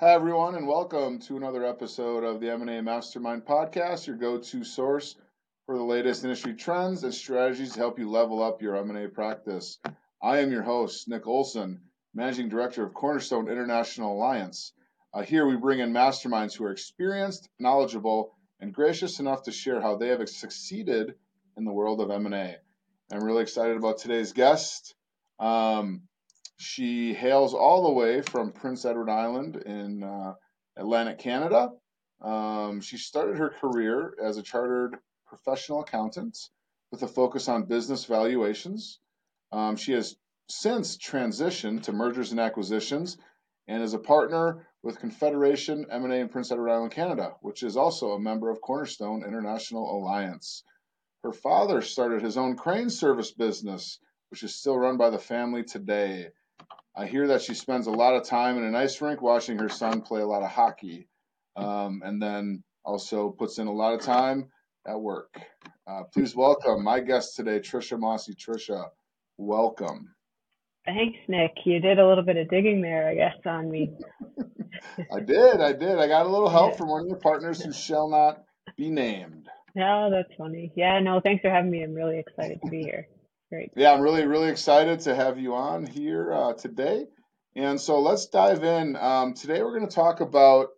Hi, everyone, and welcome to another episode of the M&A Mastermind Podcast, your go-to source for the latest industry trends and strategies to help you level up your M&A practice. I am your host, Nick Olsen, Managing Director of Cornerstone International Alliance. Uh, here we bring in masterminds who are experienced, knowledgeable, and gracious enough to share how they have succeeded in the world of M&A. I'm really excited about today's guest. Um, she hails all the way from Prince Edward Island in uh, Atlantic Canada. Um, she started her career as a chartered professional accountant with a focus on business valuations. Um, she has since transitioned to mergers and acquisitions and is a partner with Confederation M&A in Prince Edward Island, Canada, which is also a member of Cornerstone International Alliance. Her father started his own crane service business, which is still run by the family today. I hear that she spends a lot of time in an ice rink watching her son play a lot of hockey, um, and then also puts in a lot of time at work. Uh, please welcome my guest today, Trisha Mossey. Trisha, welcome. Thanks, Nick. You did a little bit of digging there, I guess, on me. I did. I did. I got a little help from one of your partners who shall not be named. No, that's funny. Yeah, no, thanks for having me. I'm really excited to be here. Great. Yeah, I'm really, really excited to have you on here uh, today. And so let's dive in. Um, today we're going to talk about,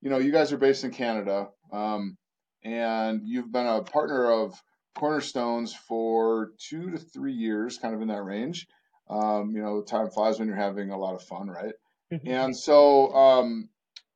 you know, you guys are based in Canada, um, and you've been a partner of Cornerstones for two to three years, kind of in that range. Um, you know, time flies when you're having a lot of fun, right? Mm-hmm. And so, um,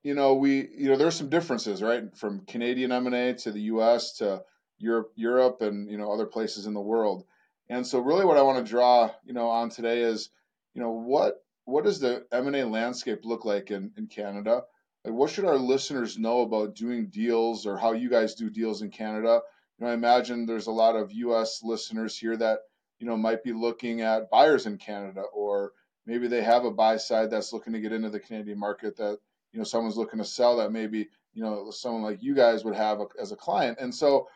you know, we, you know, there's some differences, right, from Canadian M&A to the U.S. to Europe, Europe, and you know, other places in the world. And so, really, what I want to draw, you know, on today is, you know, what what does the M&A landscape look like in, in Canada? Like, what should our listeners know about doing deals or how you guys do deals in Canada? You know, I imagine there's a lot of U.S. listeners here that, you know, might be looking at buyers in Canada, or maybe they have a buy side that's looking to get into the Canadian market that, you know, someone's looking to sell that maybe, you know, someone like you guys would have a, as a client. And so,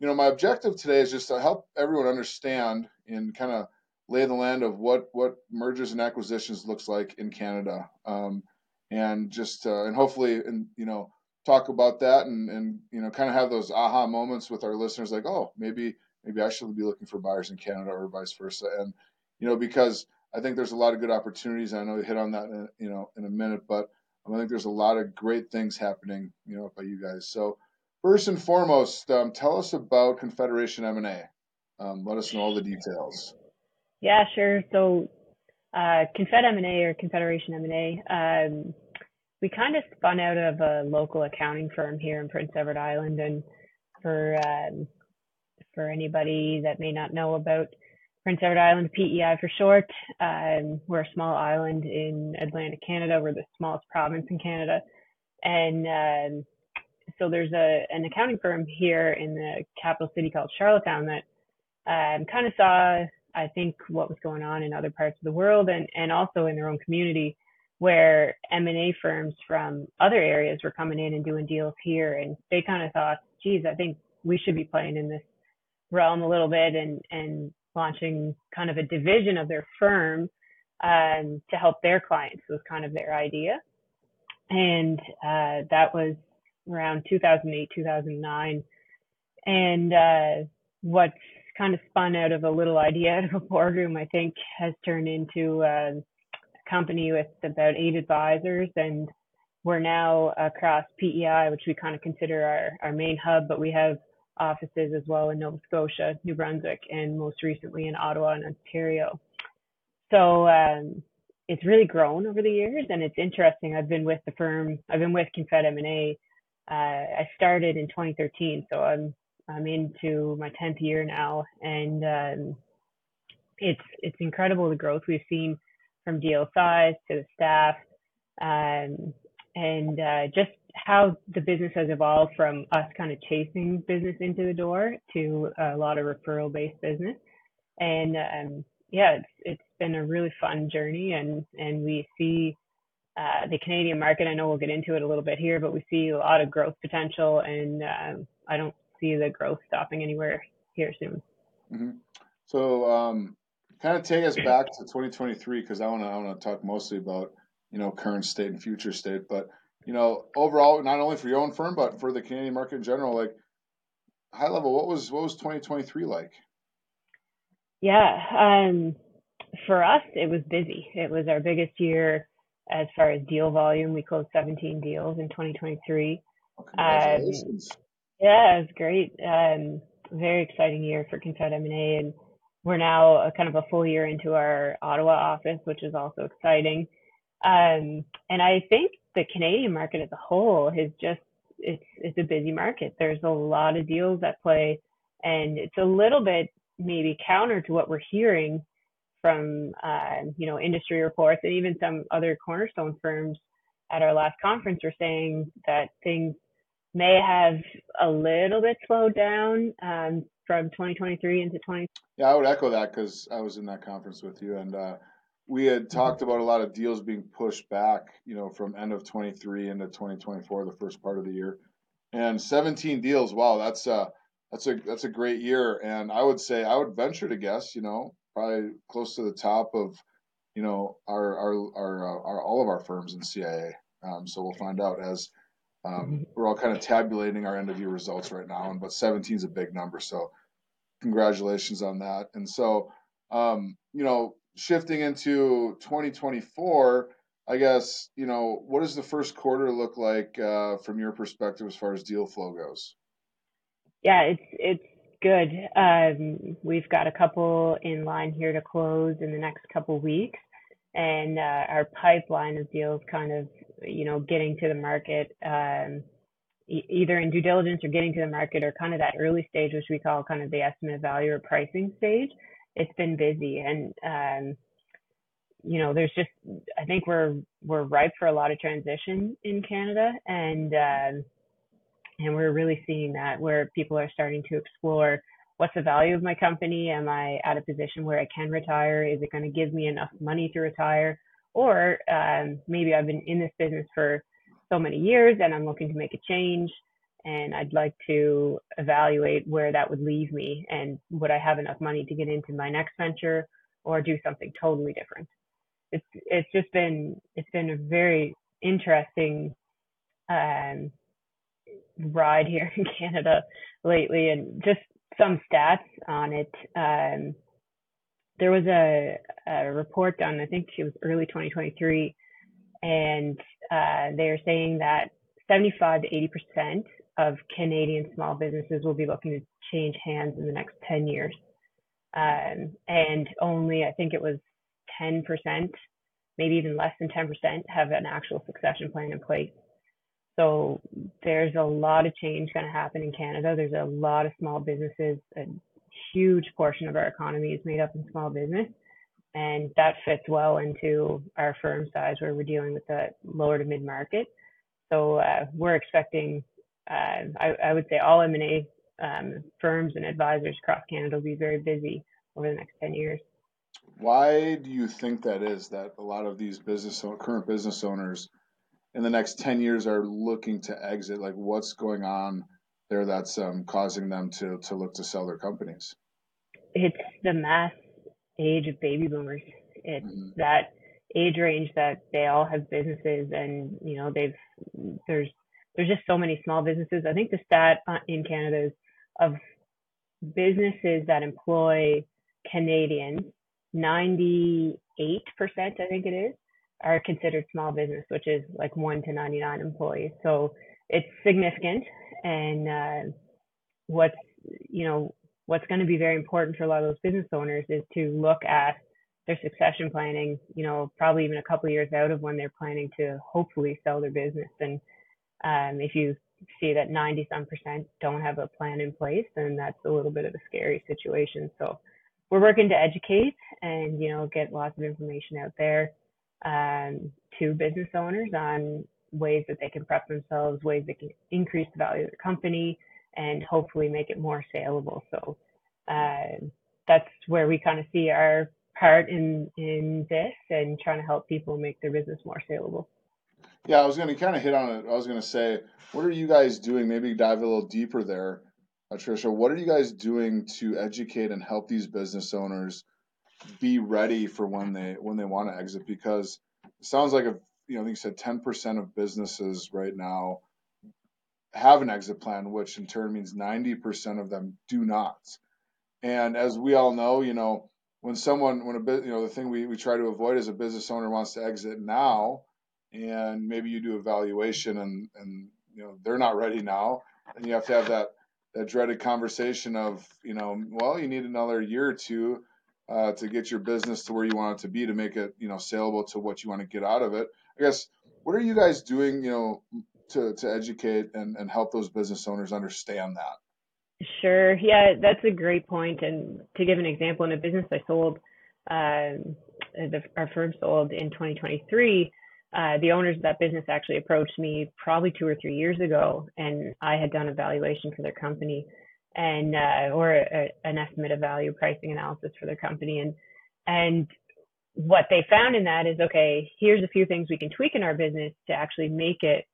you know, my objective today is just to help everyone understand and kind of lay the land of what what mergers and acquisitions looks like in Canada, um, and just uh, and hopefully and you know talk about that and and you know kind of have those aha moments with our listeners, like oh maybe maybe I should be looking for buyers in Canada or vice versa, and you know because I think there's a lot of good opportunities. I know you hit on that in, you know in a minute, but I think there's a lot of great things happening you know by you guys. So First and foremost, um, tell us about Confederation M&A. Um, let us know all the details. Yeah, sure. So, uh, Confed M&A or Confederation M&A, um, we kind of spun out of a local accounting firm here in Prince Edward Island. And for um, for anybody that may not know about Prince Edward Island, PEI for short, um, we're a small island in Atlantic Canada. We're the smallest province in Canada, and um, so there's a an accounting firm here in the capital city called Charlottetown that um, kind of saw, I think, what was going on in other parts of the world and and also in their own community, where M and A firms from other areas were coming in and doing deals here, and they kind of thought, geez, I think we should be playing in this realm a little bit and and launching kind of a division of their firm um, to help their clients was kind of their idea. And uh, that was around 2008, 2009. And uh, what's kind of spun out of a little idea out of a boardroom, I think, has turned into uh, a company with about eight advisors. And we're now across PEI, which we kind of consider our, our main hub, but we have offices as well in Nova Scotia, New Brunswick, and most recently in Ottawa and Ontario. So um, it's really grown over the years, and it's interesting. I've been with the firm, I've been with Confed M&A uh, I started in 2013, so I'm I'm into my 10th year now, and um, it's it's incredible the growth we've seen from deal size to the staff, um, and uh, just how the business has evolved from us kind of chasing business into the door to a lot of referral based business, and um, yeah, it's it's been a really fun journey, and and we see uh, the Canadian market. I know we'll get into it a little bit here, but we see a lot of growth potential, and um, I don't see the growth stopping anywhere here soon. Mm-hmm. So, um, kind of take us back to 2023 because I want to I want to talk mostly about you know current state and future state. But you know, overall, not only for your own firm but for the Canadian market in general, like high level, what was what was 2023 like? Yeah, um, for us, it was busy. It was our biggest year as far as deal volume. We closed 17 deals in 2023. Congratulations. Um, yeah, it was great. Um, very exciting year for Confed M&A, and we're now a, kind of a full year into our Ottawa office, which is also exciting. Um, and I think the Canadian market as a whole has just it's it's a busy market. There's a lot of deals at play, and it's a little bit maybe counter to what we're hearing from uh, you know industry reports and even some other cornerstone firms at our last conference were saying that things may have a little bit slowed down um, from 2023 into 20. Yeah, I would echo that because I was in that conference with you, and uh, we had mm-hmm. talked about a lot of deals being pushed back, you know, from end of 23 into 2024, the first part of the year, and 17 deals. Wow, that's uh that's a that's a great year, and I would say I would venture to guess, you know, probably close to the top of, you know, our our our, uh, our all of our firms in CIA. Um, so we'll find out as um, mm-hmm. we're all kind of tabulating our end of year results right now, and but 17 is a big number, so congratulations on that. And so, um, you know, shifting into 2024, I guess you know what does the first quarter look like uh, from your perspective as far as deal flow goes? Yeah, it's it's good. Um, we've got a couple in line here to close in the next couple weeks, and uh, our pipeline of deals kind of you know getting to the market. Um, either in due diligence or getting to the market or kind of that early stage, which we call kind of the estimate value or pricing stage, it's been busy. And, um, you know, there's just, I think we're, we're ripe for a lot of transition in Canada. And, um, and we're really seeing that where people are starting to explore what's the value of my company? Am I at a position where I can retire? Is it going to give me enough money to retire? Or um, maybe I've been in this business for so many years and I'm looking to make a change and I'd like to evaluate where that would leave me and would I have enough money to get into my next venture or do something totally different. It's it's just been it's been a very interesting um, ride here in Canada lately, and just some stats on it. Um, there was a, a report done, I think it was early 2023, and uh, they're saying that 75 to 80 percent of Canadian small businesses will be looking to change hands in the next 10 years. Um, and only, I think it was 10%, maybe even less than 10%, have an actual succession plan in place. So there's a lot of change going to happen in Canada. There's a lot of small businesses. A huge portion of our economy is made up in small business. And that fits well into our firm size where we're dealing with the lower to mid market. So uh, we're expecting uh, I, I, would say all M&A um, firms and advisors across Canada will be very busy over the next 10 years. Why do you think that is that a lot of these business current business owners in the next 10 years are looking to exit? Like what's going on there that's um, causing them to, to look to sell their companies? It's the mass age of baby boomers. It's mm-hmm. that age range that they all have businesses and, you know, they've, there's there's just so many small businesses. I think the stat in Canada is of businesses that employ Canadians, 98%, I think it is, are considered small business, which is like 1 to 99 employees. So it's significant. And uh, what's, you know, what's going to be very important for a lot of those business owners is to look at their succession planning, you know, probably even a couple of years out of when they're planning to hopefully sell their business and um, if you see that 90 some percent don't have a plan in place, then that's a little bit of a scary situation. So we're working to educate and, you know, get lots of information out there um, to business owners on ways that they can prep themselves, ways that can increase the value of the company, and hopefully make it more saleable. So uh, that's where we kind of see our part in in this and trying to help people make their business more saleable. Yeah, I was going to kind of hit on it. I was going to say, what are you guys doing? Maybe dive a little deeper there, Patricia. What are you guys doing to educate and help these business owners be ready for when they when they want to exit? Because it sounds like a you know, I think you said 10% of businesses right now have an exit plan, which in turn means 90% of them do not. And as we all know, you know, when someone, when a bit, you know, the thing we, we try to avoid is a business owner wants to exit now, and maybe you do evaluation and, and, you know, they're not ready now. And you have to have that, that dreaded conversation of, you know, well, you need another year or two uh, to get your business to where you want it to be to make it, you know, saleable to what you want to get out of it. I guess, what are you guys doing, you know, to, to educate and, and help those business owners understand that? Sure. Yeah, that's a great point. And to give an example, in a business I sold, um, the, our firm sold in 2023, uh, the owners of that business actually approached me probably two or three years ago, and I had done a valuation for their company, and uh, or a, an estimate of value pricing analysis for their company, and and what they found in that is okay. Here's a few things we can tweak in our business to actually make it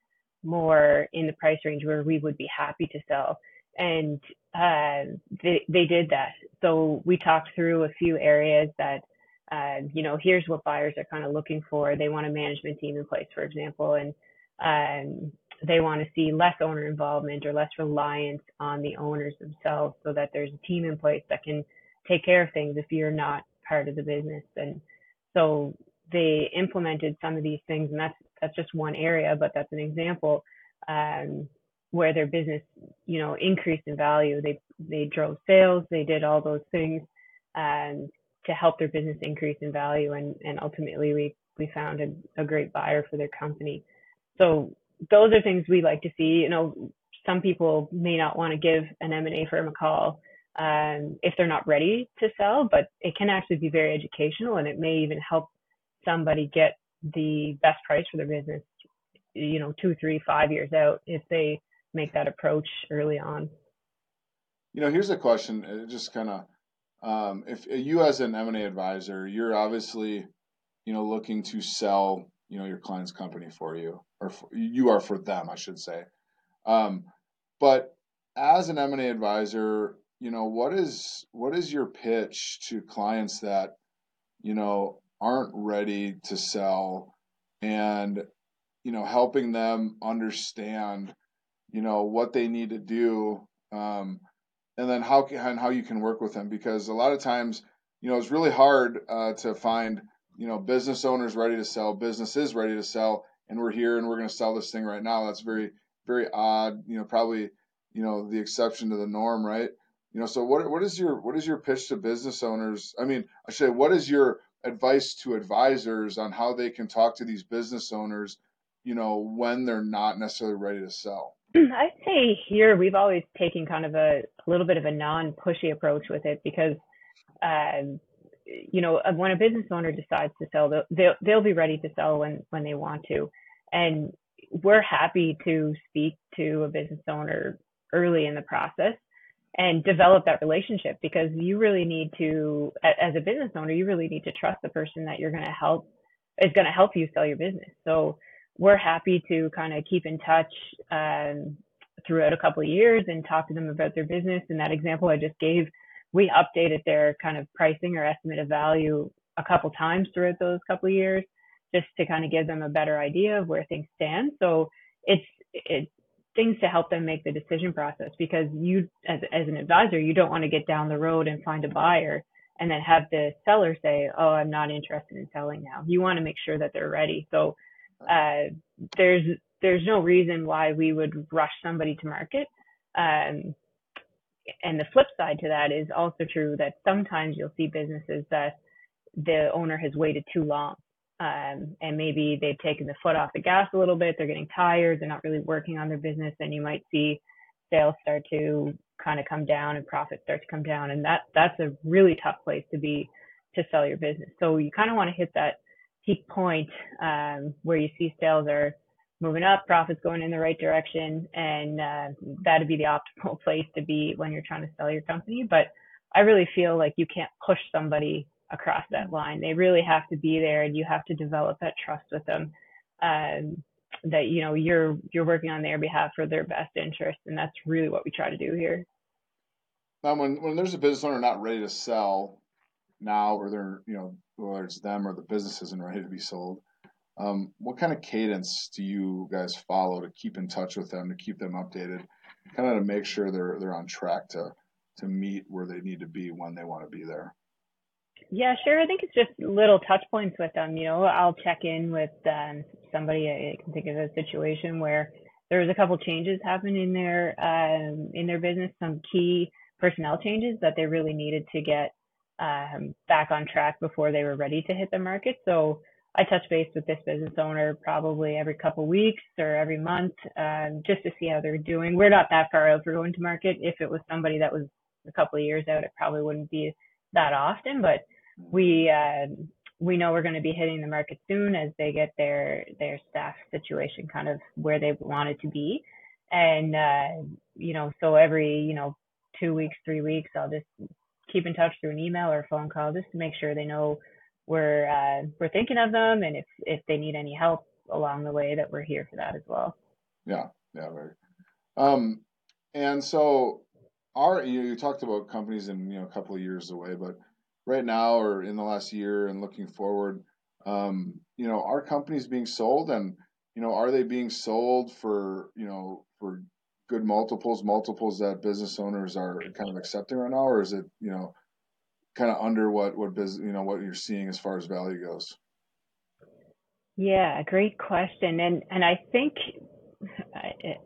more in the price range where we would be happy to sell and uh, they they did that. So we talked through a few areas that uh, you know here's what buyers are kind of looking for. They want a management team in place, for example, and um, they want to see less owner involvement or less reliance on the owners themselves, so that there's a team in place that can take care of things if you're not part of the business. And so they implemented some of these things, and that's that's just one area, but that's an example. Um, where their business, you know, increased in value. They they drove sales, they did all those things um, to help their business increase in value, and and ultimately we we found a, a great buyer for their company. So those are things we like to see. You know, some people may not want to give an M&A firm a call um, if they're not ready to sell, but it can actually be very educational, and it may even help somebody get the best price for their business you know two three five years out if they make that approach early on. You know, here's a question. Just kind of, um, if you as an M and A advisor, you're obviously, you know, looking to sell, you know, your client's company for you, or for, you are for them, I should say. Um, but as an M and A advisor, you know, what is what is your pitch to clients that, you know, aren't ready to sell, and you know, helping them understand you know what they need to do um, and then how and how you can work with them because a lot of times you know it's really hard uh, to find you know business owners ready to sell businesses ready to sell and we're here and we're going to sell this thing right now. That's very very odd you know probably you know the exception to the norm right? You know so what what is your what is your pitch to business owners? I mean i should say what is your advice to advisors on how they can talk to these business owners you know when they're not necessarily ready to sell? I'd say here we've always taken kind of a, a little bit of a non-pushy approach with it because, um, you know, when a business owner decides to sell, they'll they'll be ready to sell when when they want to, and we're happy to speak to a business owner early in the process and develop that relationship because you really need to, as a business owner, you really need to trust the person that you're going to help is going to help you sell your business. So we're happy to kind of keep in touch um, throughout a couple of years and talk to them about their business. And that example I just gave, we updated their kind of pricing or estimate of value a couple times throughout those couple of years, just to kind of give them a better idea of where things stand. So it's it's things to help them make the decision process because you as as an advisor, you don't want to get down the road and find a buyer and then have the seller say, "Oh, I'm not interested in selling now." You want to make sure that they're ready. So uh, there's there's no reason why we would rush somebody to market. Um, and the flip side to that is also true that sometimes you'll see businesses that the owner has waited too long. Um, and maybe they've taken the foot off the gas a little bit. They're getting tired. They're not really working on their business. And you might see sales start to kind of come down and profits start to come down. And that, that's a really tough place to be to sell your business. So you kind of want to hit that peak point um, where you see sales are moving up, profits going in the right direction, and uh, that'd be the optimal place to be when you're trying to sell your company. But I really feel like you can't push somebody across that line. They really have to be there, and you have to develop that trust with them. Um, that you know you're you're working on their behalf for their best interest, and that's really what we try to do here. Now, when when there's a business owner not ready to sell now, or they're you know whether it's them or the business isn't ready to be sold. Um, what kind of cadence do you guys follow to keep in touch with them, to keep them updated, kind of to make sure they're they're on track to to meet where they need to be when they want to be there? Yeah, sure. I think it's just little touch points with them. You know, I'll check in with um, somebody. I can think of a situation where there was a couple changes happening in their um, in their business, some key personnel changes that they really needed to get um, back on track before they were ready to hit the market. So I touch base with this business owner probably every couple weeks or every month um, just to see how they're doing. We're not that far out for going to market. If it was somebody that was a couple of years out, it probably wouldn't be that often, but we uh, we know we're going to be hitting the market soon as they get their their staff situation kind of where they want it to be, and uh, you know so every you know two weeks, three weeks, I'll just keep in touch through an email or a phone call just to make sure they know we're uh, we're thinking of them and if if they need any help along the way that we're here for that as well. Yeah, yeah, very. Um, and so our you, you talked about companies in you know a couple of years away, but right now or in the last year and looking forward, um, you know, are companies being sold and you know are they being sold for you know for good multiples, multiples that business owners are kind of accepting right now, or is it you know kind of under what what business you know what you're seeing as far as value goes? Yeah, great question, and and I think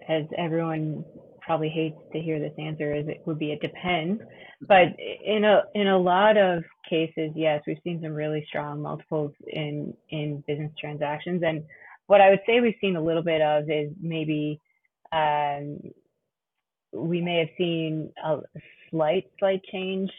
as everyone probably hates to hear this answer is it would be it depends, but in a in a lot of cases, yes, we've seen some really strong multiples in in business transactions, and what I would say we've seen a little bit of is maybe um, we may have seen a slight, slight change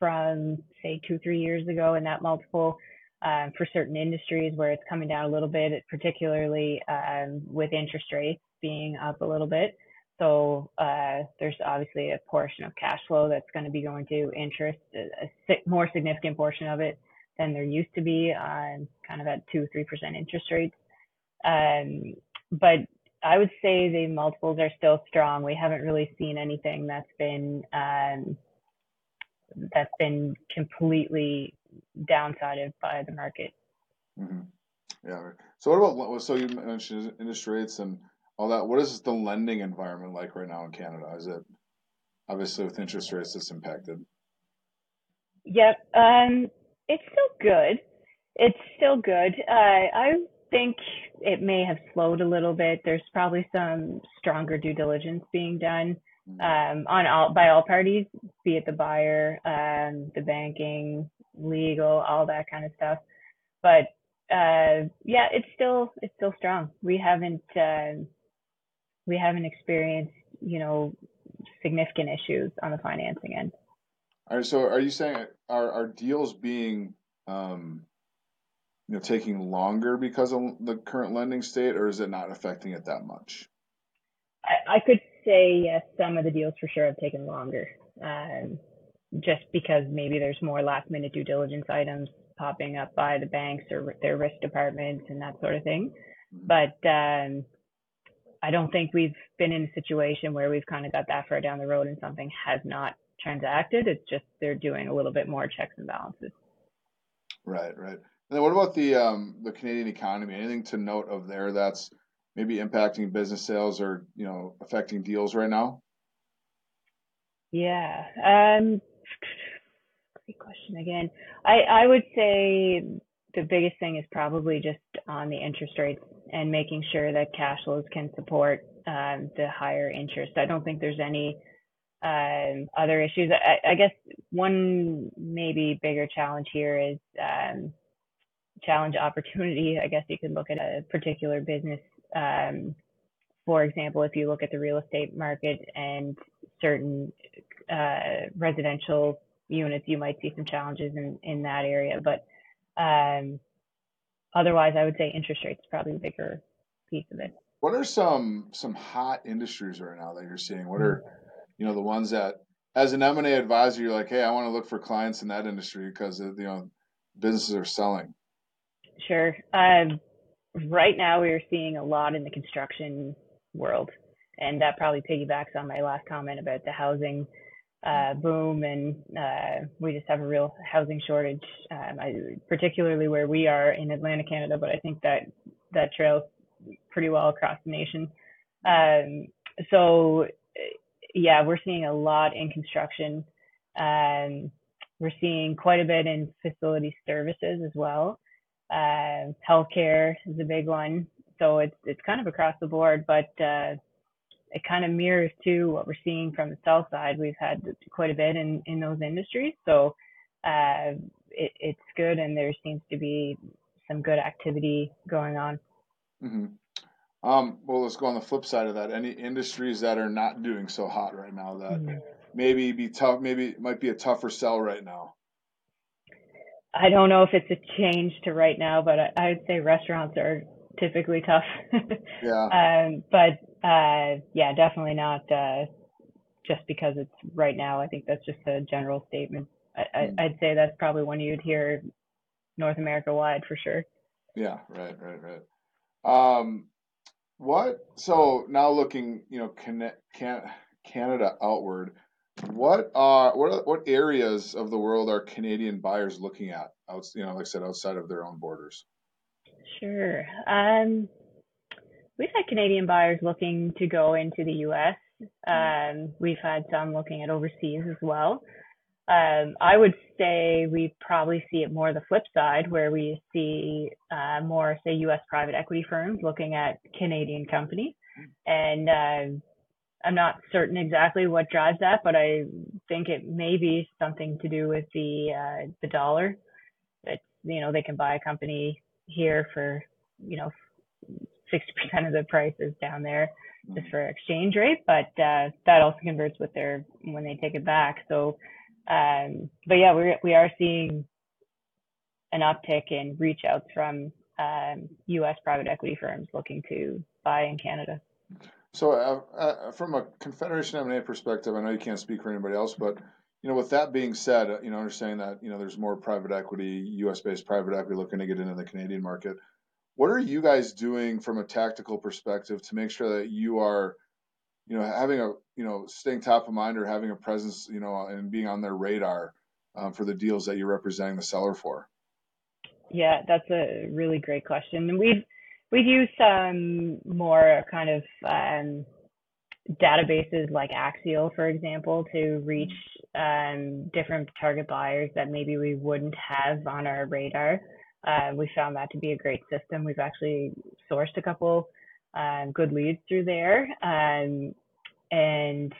from say two, three years ago in that multiple um, for certain industries where it's coming down a little bit, particularly um, with interest rates being up a little bit. So uh, there's obviously a portion of cash flow that's going to be going to interest, a, a more significant portion of it than there used to be on kind of at two, three percent interest rates. Um, but I would say the multiples are still strong. We haven't really seen anything that's been um, that's been completely downsided by the market. Mm-hmm. Yeah. So what about so you mentioned interest rates and all that? What is the lending environment like right now in Canada? Is it obviously with interest rates it's impacted? Yep. Um, it's still good. It's still good. Uh, I think it may have slowed a little bit. There's probably some stronger due diligence being done. Um, on all by all parties, be it the buyer, um, the banking, legal, all that kind of stuff. But uh, yeah, it's still it's still strong. We haven't uh, we haven't experienced you know significant issues on the financing end. All right. So, are you saying are are deals being um, you know taking longer because of the current lending state, or is it not affecting it that much? I, I could say yes. Some of the deals for sure have taken longer, um, just because maybe there's more last minute due diligence items popping up by the banks or their risk departments and that sort of thing. Mm-hmm. But um, I don't think we've been in a situation where we've kind of got that far down the road and something has not transacted. It's just they're doing a little bit more checks and balances. Right, right. And then what about the um, the Canadian economy? Anything to note of there that's maybe impacting business sales or you know affecting deals right now? Yeah. Um, great question again. I I would say the biggest thing is probably just on the interest rates and making sure that cash flows can support um, the higher interest. I don't think there's any um, other issues. I, I, guess one maybe bigger challenge here is um, challenge opportunity. I guess you could look at a particular business. Um, for example, if you look at the real estate market and certain uh, residential units, you might see some challenges in, in that area. But um, otherwise, I would say interest rates probably the bigger piece of it. What are some some hot industries right now that you're seeing? What are you know the ones that as an M&A advisor, you're like, hey, I want to look for clients in that industry because you know businesses are selling. Sure. Um, right now, we are seeing a lot in the construction world, and that probably piggybacks on my last comment about the housing uh, boom, and uh, we just have a real housing shortage, um, I, particularly where we are in Atlantic, Canada. But I think that that trails pretty well across the nation. Um, so yeah, we're seeing a lot in construction. Um, we're seeing quite a bit in facility services as well. Uh, healthcare is a big one. So it's it's kind of across the board, but uh, it kind of mirrors to what we're seeing from the south side. We've had quite a bit in in those industries, so uh, it, it's good, and there seems to be some good activity going on. Mm-hmm. Um, well, let's go on the flip side of that. Any industries that are not doing so hot right now that mm-hmm. maybe be tough, maybe it might be a tougher sell right now. I don't know if it's a change to right now, but I, I would say restaurants are typically tough. yeah. Um, but uh, yeah, definitely not uh, just because it's right now. I think that's just a general statement. I, mm. I, I'd say that's probably one you'd hear North America wide for sure. Yeah. Right. Right. Right. Um, what? So now looking, you know, can, can, Canada outward, what are what what areas of the world are Canadian buyers looking at? Out, you know, like I said, outside of their own borders. Sure. Um, we've had Canadian buyers looking to go into the U.S. Um, we've had some looking at overseas as well. Um, I would say we probably see it more the flip side, where we see uh, more, say, U.S. private equity firms looking at Canadian companies. And uh, I'm not certain exactly what drives that, but I think it may be something to do with the uh, the dollar. That you know they can buy a company here for you know 60% of the price is down there just for exchange rate, but uh, that also converts with their when they take it back. So um, but yeah, we we are seeing an uptick in reach outs from um, U.S. private equity firms looking to buy in Canada. So, uh, uh, from a Confederation M&A perspective, I know you can't speak for anybody else, but you know, with that being said, uh, you know, understanding that you know there's more private equity, U.S.-based private equity looking to get into the Canadian market. What are you guys doing from a tactical perspective to make sure that you are you know, having a, you know, staying top of mind or having a presence, you know, and being on their radar um, for the deals that you're representing the seller for? Yeah, that's a really great question. And we've, we've used some more kind of um, databases like Axial, for example, to reach um, different target buyers that maybe we wouldn't have on our radar. Uh, we found that to be a great system. We've actually sourced a couple um, good leads through there. Um, and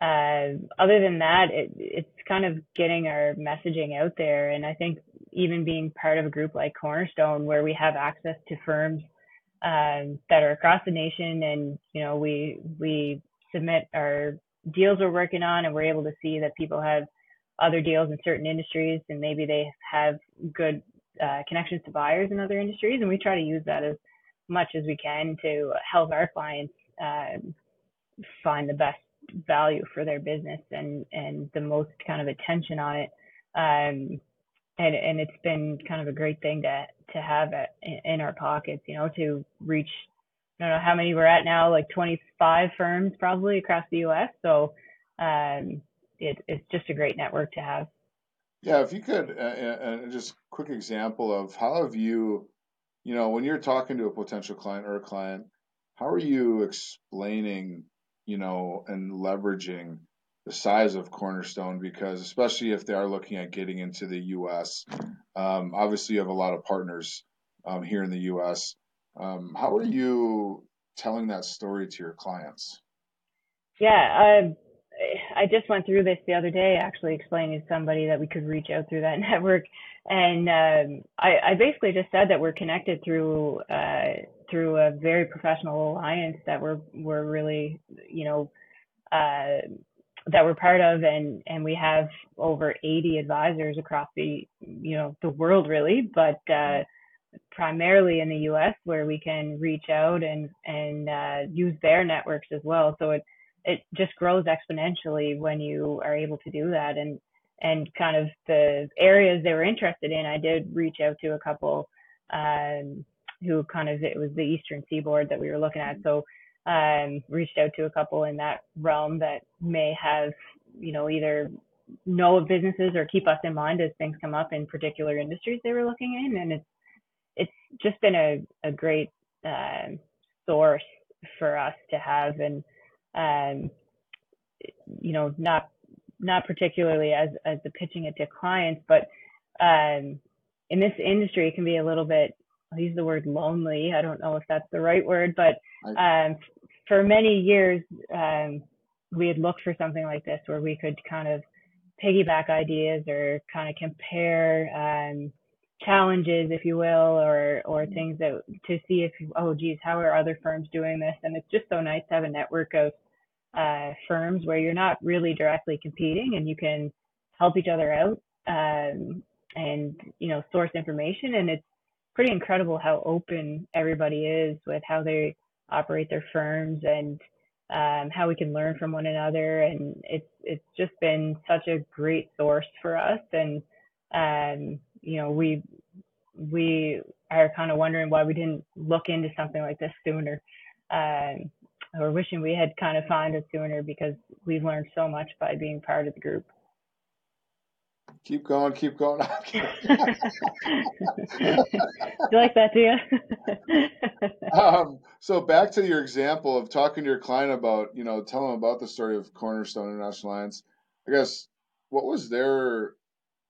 uh, other than that, it, it's kind of getting our messaging out there. And I think even being part of a group like Cornerstone, where we have access to firms um, that are across the nation, and you know, we we submit our deals we're working on, and we're able to see that people have other deals in certain industries, and maybe they have good uh, connections to buyers in other industries, and we try to use that as much as we can to help our clients um, find the best value for their business and and the most kind of attention on it. Um, and and it's been kind of a great thing to to have it in our pockets, you know, to reach. I don't know how many we're at now, like 25 firms probably across the U.S. So um, it, it's just a great network to have. Yeah, if you could, uh, uh, uh just quick example of how have you you know, when you're talking to a potential client or a client, how are you explaining, you know, and leveraging the size of Cornerstone? Because especially if they are looking at getting into the U.S., um, obviously you have a lot of partners um, here in the U.S. Um, how are you telling that story to your clients? Yeah, um, I just went through this the other day, actually explaining to somebody that we could reach out through that network, and um, I, I, basically just said that we're connected through uh, through a very professional alliance that we're we're really, you know, uh, that we're part of, and and we have over 80 advisors across the you know the world really, but uh, primarily in the U.S. where we can reach out and and uh, use their networks as well. So it it just grows exponentially when you are able to do that and and kind of the areas they were interested in i did reach out to a couple um, who kind of it was the eastern seaboard that we were looking at so um, reached out to a couple in that realm that may have you know either know of businesses or keep us in mind as things come up in particular industries they were looking in. And it's it's just been a, a great uh, source for us to have. And um, you know not not particularly as as the pitching it to clients but um, in this industry it can be a little bit I'll use the word lonely. I don't know if that's the right word but um, for many years um, we had looked for something like this where we could kind of piggyback ideas or kind of compare um, challenges, if you will, or or mm-hmm. things that to see if oh geez, how are other firms doing this? And it's just so nice to have a network of uh, firms where you're not really directly competing and you can help each other out um, and you know source information. And it's pretty incredible how open everybody is with how they operate their firms and um, how we can learn from one another. And it's it's just been such a great source for us and um, you know, we we are kind of wondering why we didn't look into something like this sooner. Um, or wishing we had kind of found it sooner because we've learned so much by being part of the group. Keep going, keep going. do you like that, do you? um, so back to your example of talking to your client about, you know, tell them about the story of Cornerstone International Alliance. I guess what was their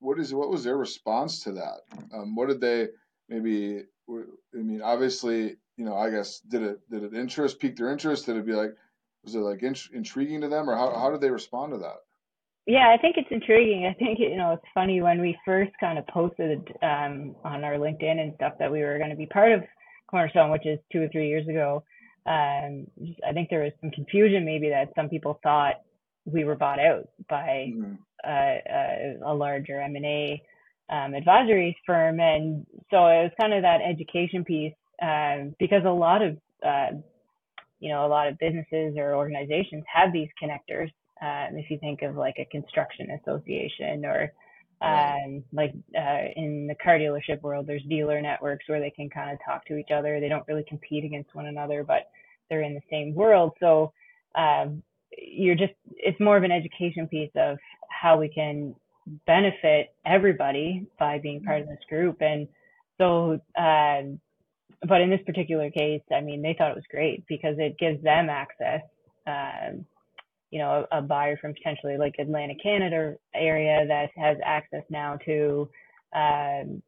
what is what was their response to that? Um, what did they maybe? I mean, obviously, you know, I guess did it did it interest pique their interest? Did it be like was it like int- intriguing to them, or how how did they respond to that? Yeah, I think it's intriguing. I think you know it's funny when we first kind of posted um, on our LinkedIn and stuff that we were going to be part of Cornerstone, which is two or three years ago. Um, I think there was some confusion maybe that some people thought we were bought out by mm-hmm. uh, a, a, larger M&A um, advisory firm. And so it was kind of that education piece um, because a lot of, uh, you know, a lot of businesses or organizations have these connectors. Um, if you think of like a construction association or um, like uh, in the car dealership world, there's dealer networks where they can kind of talk to each other. They don't really compete against one another, but they're in the same world. So um, you're just it's more of an education piece of how we can benefit everybody by being part of this group and so um, but in this particular case i mean they thought it was great because it gives them access um, you know a, a, buyer from potentially like atlantic canada area that has access now to um,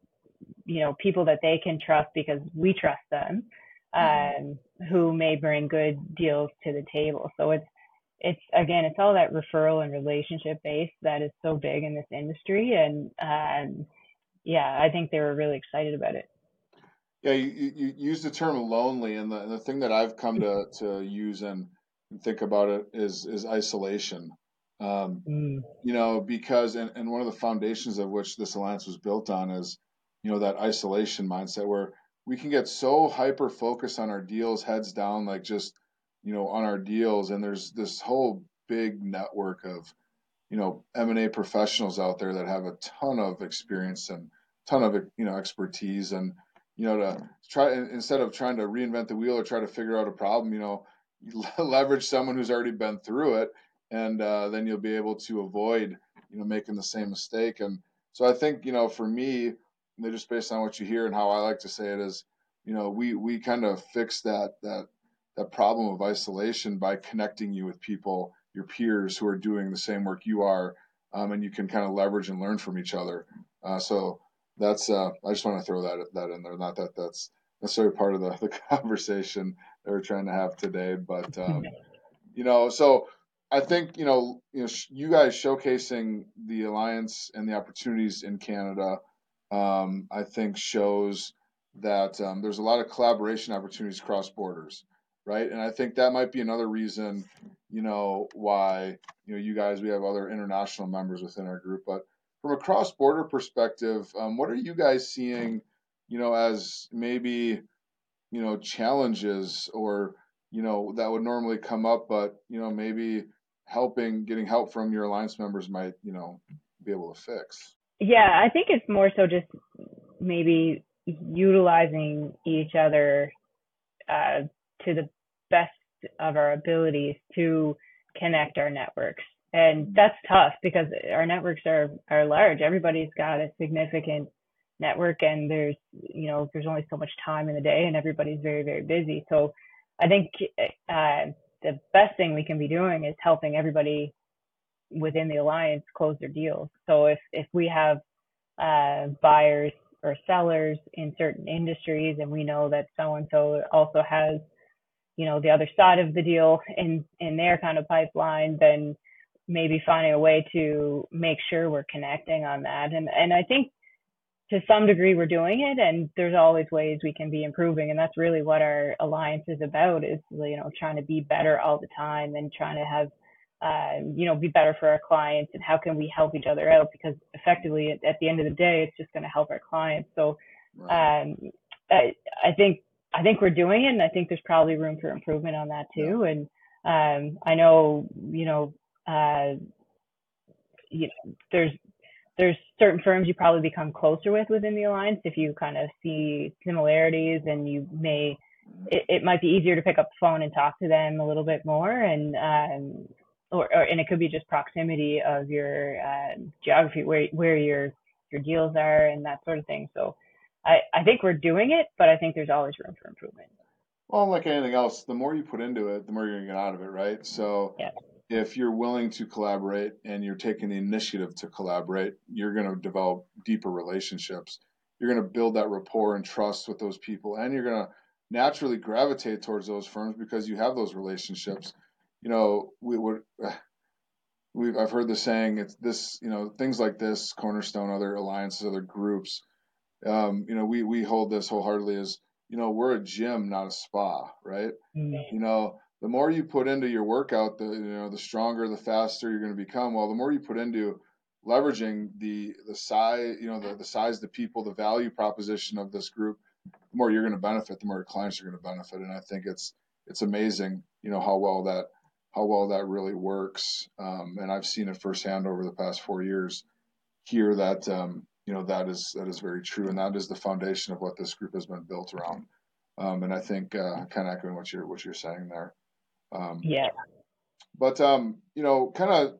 you know people that they can trust because we trust them mm-hmm. um, who may bring good deals to the table so it's it's again, it's all that referral and relationship base that is so big in this industry. And um, yeah, I think they were really excited about it. Yeah, you, you use the term lonely, and the, and the thing that I've come to, to use and, and think about it is is isolation. Um, mm. You know, because and, and one of the foundations of which this alliance was built on is, you know, that isolation mindset where we can get so hyper focused on our deals, heads down, like just you know, on our deals. And there's this whole big network of, you know, M&A professionals out there that have a ton of experience and ton of, you know, expertise. And, you know, to try, instead of trying to reinvent the wheel or try to figure out a problem, you know, leverage someone who's already been through it. And uh, then you'll be able to avoid, you know, making the same mistake. And so I think, you know, for me, just based on what you hear and how I like to say it is, you know, we we kind of fix that that that problem of isolation by connecting you with people, your peers who are doing the same work you are, um, and you can kind of leverage and learn from each other. Uh, so that's uh, I just want to throw that that in there. Not that that's necessarily part of the, the conversation that we're trying to have today, but um, you know, so I think you know, you know, you guys showcasing the alliance and the opportunities in Canada, um, I think shows that um, there's a lot of collaboration opportunities cross borders right? And I think that might be another reason, you know, why you know you guys we have other international members within our group. But from a cross-border perspective, um, what are you guys seeing, you know, as maybe you know challenges or you know that would normally come up, but you know maybe helping getting help from your alliance members might you know be able to fix. Yeah, I think it's more so just maybe utilizing each other uh, to the best of our abilities to connect our networks. And that's tough because our networks are, are large. Everybody's got a significant network and there's you know there's only so much time in the day and everybody's very very busy. So i think uh, the best thing we can be doing is helping everybody within the alliance close their deals. So if if we have uh, buyers or sellers in certain industries and we know that so and so also has you know the other side of the deal in in their kind of pipeline then maybe finding a way to make sure we're connecting on that. And and i think to some degree we're doing it and there's always ways we can be improving and that's really what our alliance is about is you know trying to be better all the time and trying to have uh, you know be better for our clients and how can we help each other out? Because effectively at, at the end of the day it's just going to help our clients. So um, I, I think I think we're doing it and I think there's probably room for improvement on that too and um, I know you know uh, you know there's there's certain firms you probably become closer with within the alliance if you kind of see similarities and you may it, it might be easier to pick up the phone and talk to them a little bit more and um or, or and it could be just proximity of your uh, geography where where your your deals are and that sort of thing. So i i think we're doing it but i think there's always room for improvement. Well like anything else the more you put into it the more you're going to get out of it right? So yeah if you're willing to collaborate and you're taking the initiative to collaborate, you're going to develop deeper relationships. You're going to build that rapport and trust with those people, and you're going to naturally gravitate towards those firms because you have those relationships. You know, we would. We've, I've heard the saying it's this you know things like this cornerstone other alliances other groups um, you know we we hold this wholeheartedly as you know we're a gym not a spa right mm-hmm. you know the more you put into your workout, the you know the stronger, the faster you're going to become. Well, the more you put into leveraging the the size, you know, the, the size, the people, the value proposition of this group, the more you're going to benefit, the more your clients are going to benefit. And I think it's it's amazing, you know, how well that how well that really works. Um, and I've seen it firsthand over the past four years. Here, that um, you know that is that is very true, and that is the foundation of what this group has been built around. Um, and I think uh, kind of echoing what you're what you're saying there. Um, yeah. But um, you know, kind of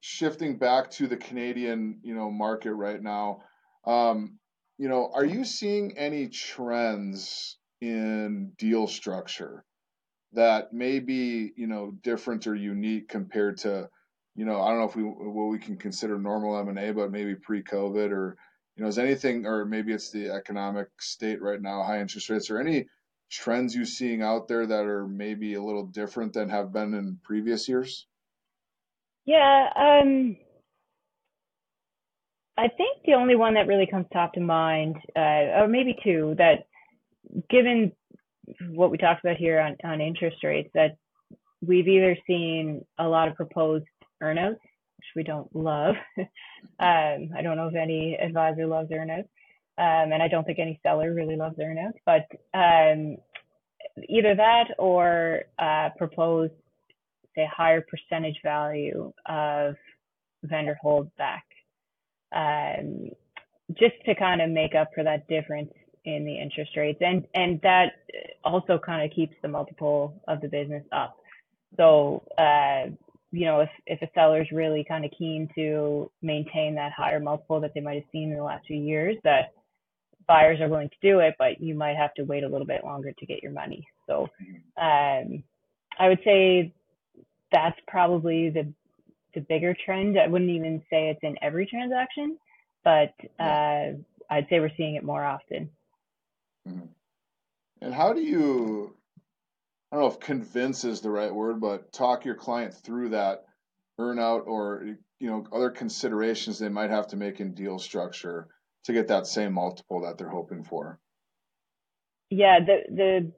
shifting back to the Canadian, you know, market right now. Um, you know, are you seeing any trends in deal structure that may be, you know, different or unique compared to, you know, I don't know if we what we can consider normal M and A, but maybe pre-COVID or you know, is anything, or maybe it's the economic state right now, high interest rates, or any trends you're seeing out there that are maybe a little different than have been in previous years? Yeah, um, I think the only one that really comes top to mind, uh, or maybe two, that given what we talked about here on, on interest rates, that we've either seen a lot of proposed earnouts, which we don't love. um, I don't know if any advisor loves earnouts, um, and I don't think any seller really loves earnouts, but um, either that or uh, propose, say, higher percentage value of vendor holdback, um, just to kind of make up for that difference in the interest rates, and and that also kind of keeps the multiple of the business up. So. Uh, you know, if, if a seller is really kind of keen to maintain that higher multiple that they might have seen in the last few years, that buyers are willing to do it, but you might have to wait a little bit longer to get your money. So um, I would say that's probably the the bigger trend. I wouldn't even say it's in every transaction, but uh, I'd say we're seeing it more often. Mm-hmm. And how do you, I don't know if convince is the right word, but talk your client through that earnout or you know other considerations they might have to make in deal structure to get that same multiple that they're hoping for? Yeah, the the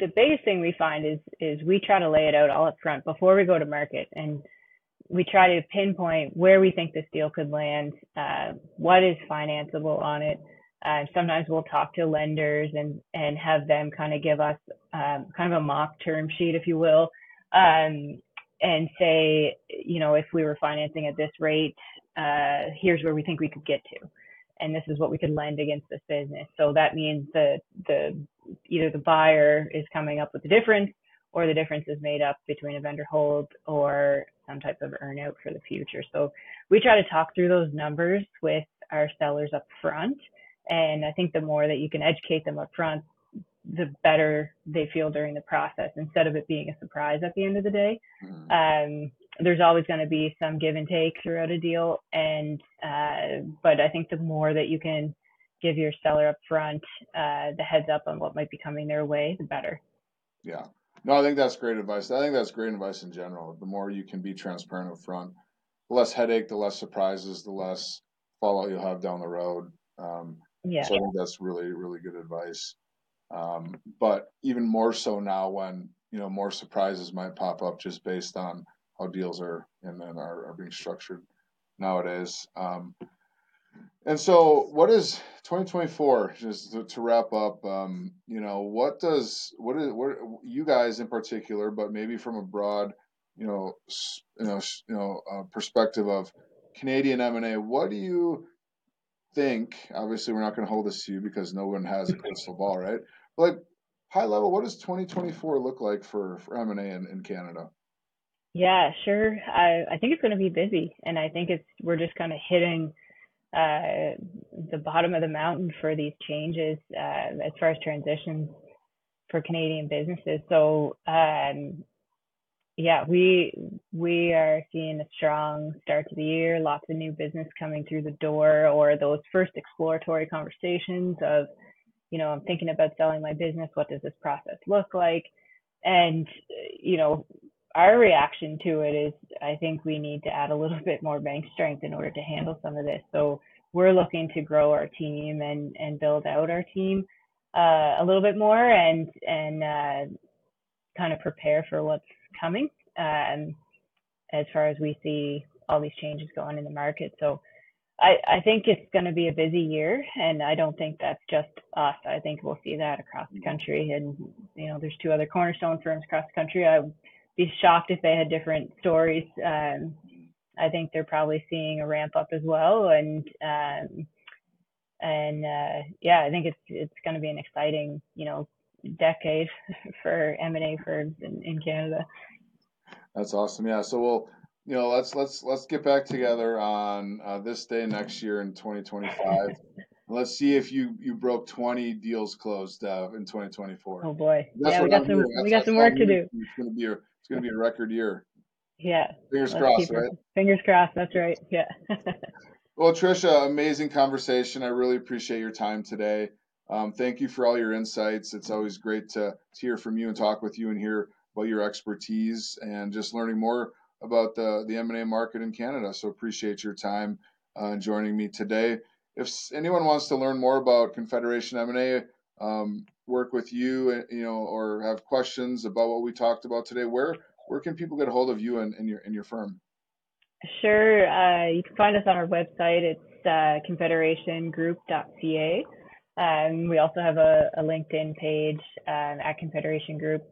the biggest thing we find is is we try to lay it out all up front before we go to market and we try to pinpoint where we think this deal could land, uh, what is financeable on it. Uh, sometimes we'll talk to lenders and and have them kind of give us um, kind of a mock term sheet, if you will, um, and say, you know, if we were financing at this rate, uh, here's where we think we could get to and this is what we could lend against this business. So that means the the either the buyer is coming up with the difference or the difference is made up between a vendor hold or some type of earnout for the future. So we try to talk through those numbers with our sellers up front And I think the more that you can educate them up front, the better they feel during the process instead of it being a surprise at the end of the day. Mm-hmm. Um, there's always going to be some give and take throughout a deal. And, uh, but I think the more that you can give your seller up front uh, the heads up on what might be coming their way, the better. Yeah. No, I think that's great advice. I think that's great advice in general. The more you can be transparent up front, the less headache, the less surprises, the less fallout you'll have down the road. Um, yeah. So I think that's really, really good advice. Um, but even more so now when you know more surprises might pop up just based on how deals are and then are, are being structured nowadays. Um, and so, what is 2024? Just to, to wrap up, um, you know, what does what is what you guys in particular, but maybe from a broad, you know, you know, you know, uh, perspective of Canadian M and A. What do you think? Obviously, we're not going to hold this to you because no one has a crystal ball, right? But like high level, what does 2024 look like for for M and A in, in Canada? Yeah, sure. I I think it's going to be busy, and I think it's we're just kind of hitting uh, the bottom of the mountain for these changes uh, as far as transitions for Canadian businesses. So um, yeah, we we are seeing a strong start to the year. Lots of new business coming through the door, or those first exploratory conversations of, you know, I'm thinking about selling my business. What does this process look like? And you know, our reaction to it is I think we need to add a little bit more bank strength in order to handle some of this. So we're looking to grow our team and, and build out our team uh, a little bit more and and uh, kind of prepare for what's coming um, as far as we see all these changes going in the market. So I, I think it's going to be a busy year, and I don't think that's just us. I think we'll see that across the country. And you know, there's two other cornerstone firms across the country. I be shocked if they had different stories. Um, I think they're probably seeing a ramp up as well, and um, and uh, yeah, I think it's it's going to be an exciting you know decade for M and A firms in, in Canada. That's awesome. Yeah. So we'll you know let's let's let's get back together on uh, this day next year in 2025. Let's see if you you broke 20 deals closed uh, in 2024. Oh boy, That's yeah, we got some we got some work to do. It's gonna be a it's gonna be a record year. Yeah. Fingers crossed, right? Fingers crossed. That's right. Yeah. well, Trisha, amazing conversation. I really appreciate your time today. Um, thank you for all your insights. It's always great to, to hear from you and talk with you and hear about your expertise and just learning more about the the M&A market in Canada. So appreciate your time uh, joining me today. If anyone wants to learn more about Confederation M&A, um, work with you, you know, or have questions about what we talked about today, where where can people get a hold of you and, and your and your firm? Sure. Uh, you can find us on our website. It's uh, confederationgroup.ca. Um, we also have a, a LinkedIn page um, at Confederation Group.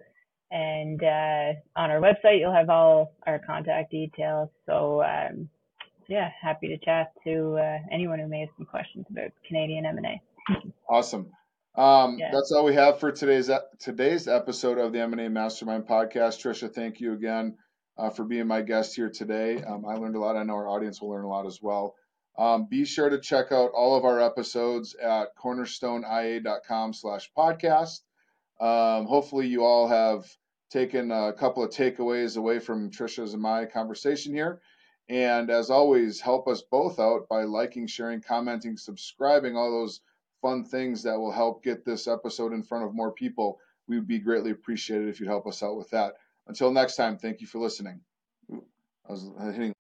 And uh, on our website, you'll have all our contact details. So, um, yeah, happy to chat to uh, anyone who may have some questions about Canadian M&A. Awesome. Um, yeah. That's all we have for today's today's episode of the M&A Mastermind podcast. Trisha, thank you again uh, for being my guest here today. Um, I learned a lot. I know our audience will learn a lot as well. Um, be sure to check out all of our episodes at cornerstoneia.com slash podcast. Um, hopefully you all have taken a couple of takeaways away from Trisha's and my conversation here. And as always, help us both out by liking, sharing, commenting, subscribing, all those fun things that will help get this episode in front of more people, we would be greatly appreciated if you'd help us out with that. Until next time, thank you for listening. I was hitting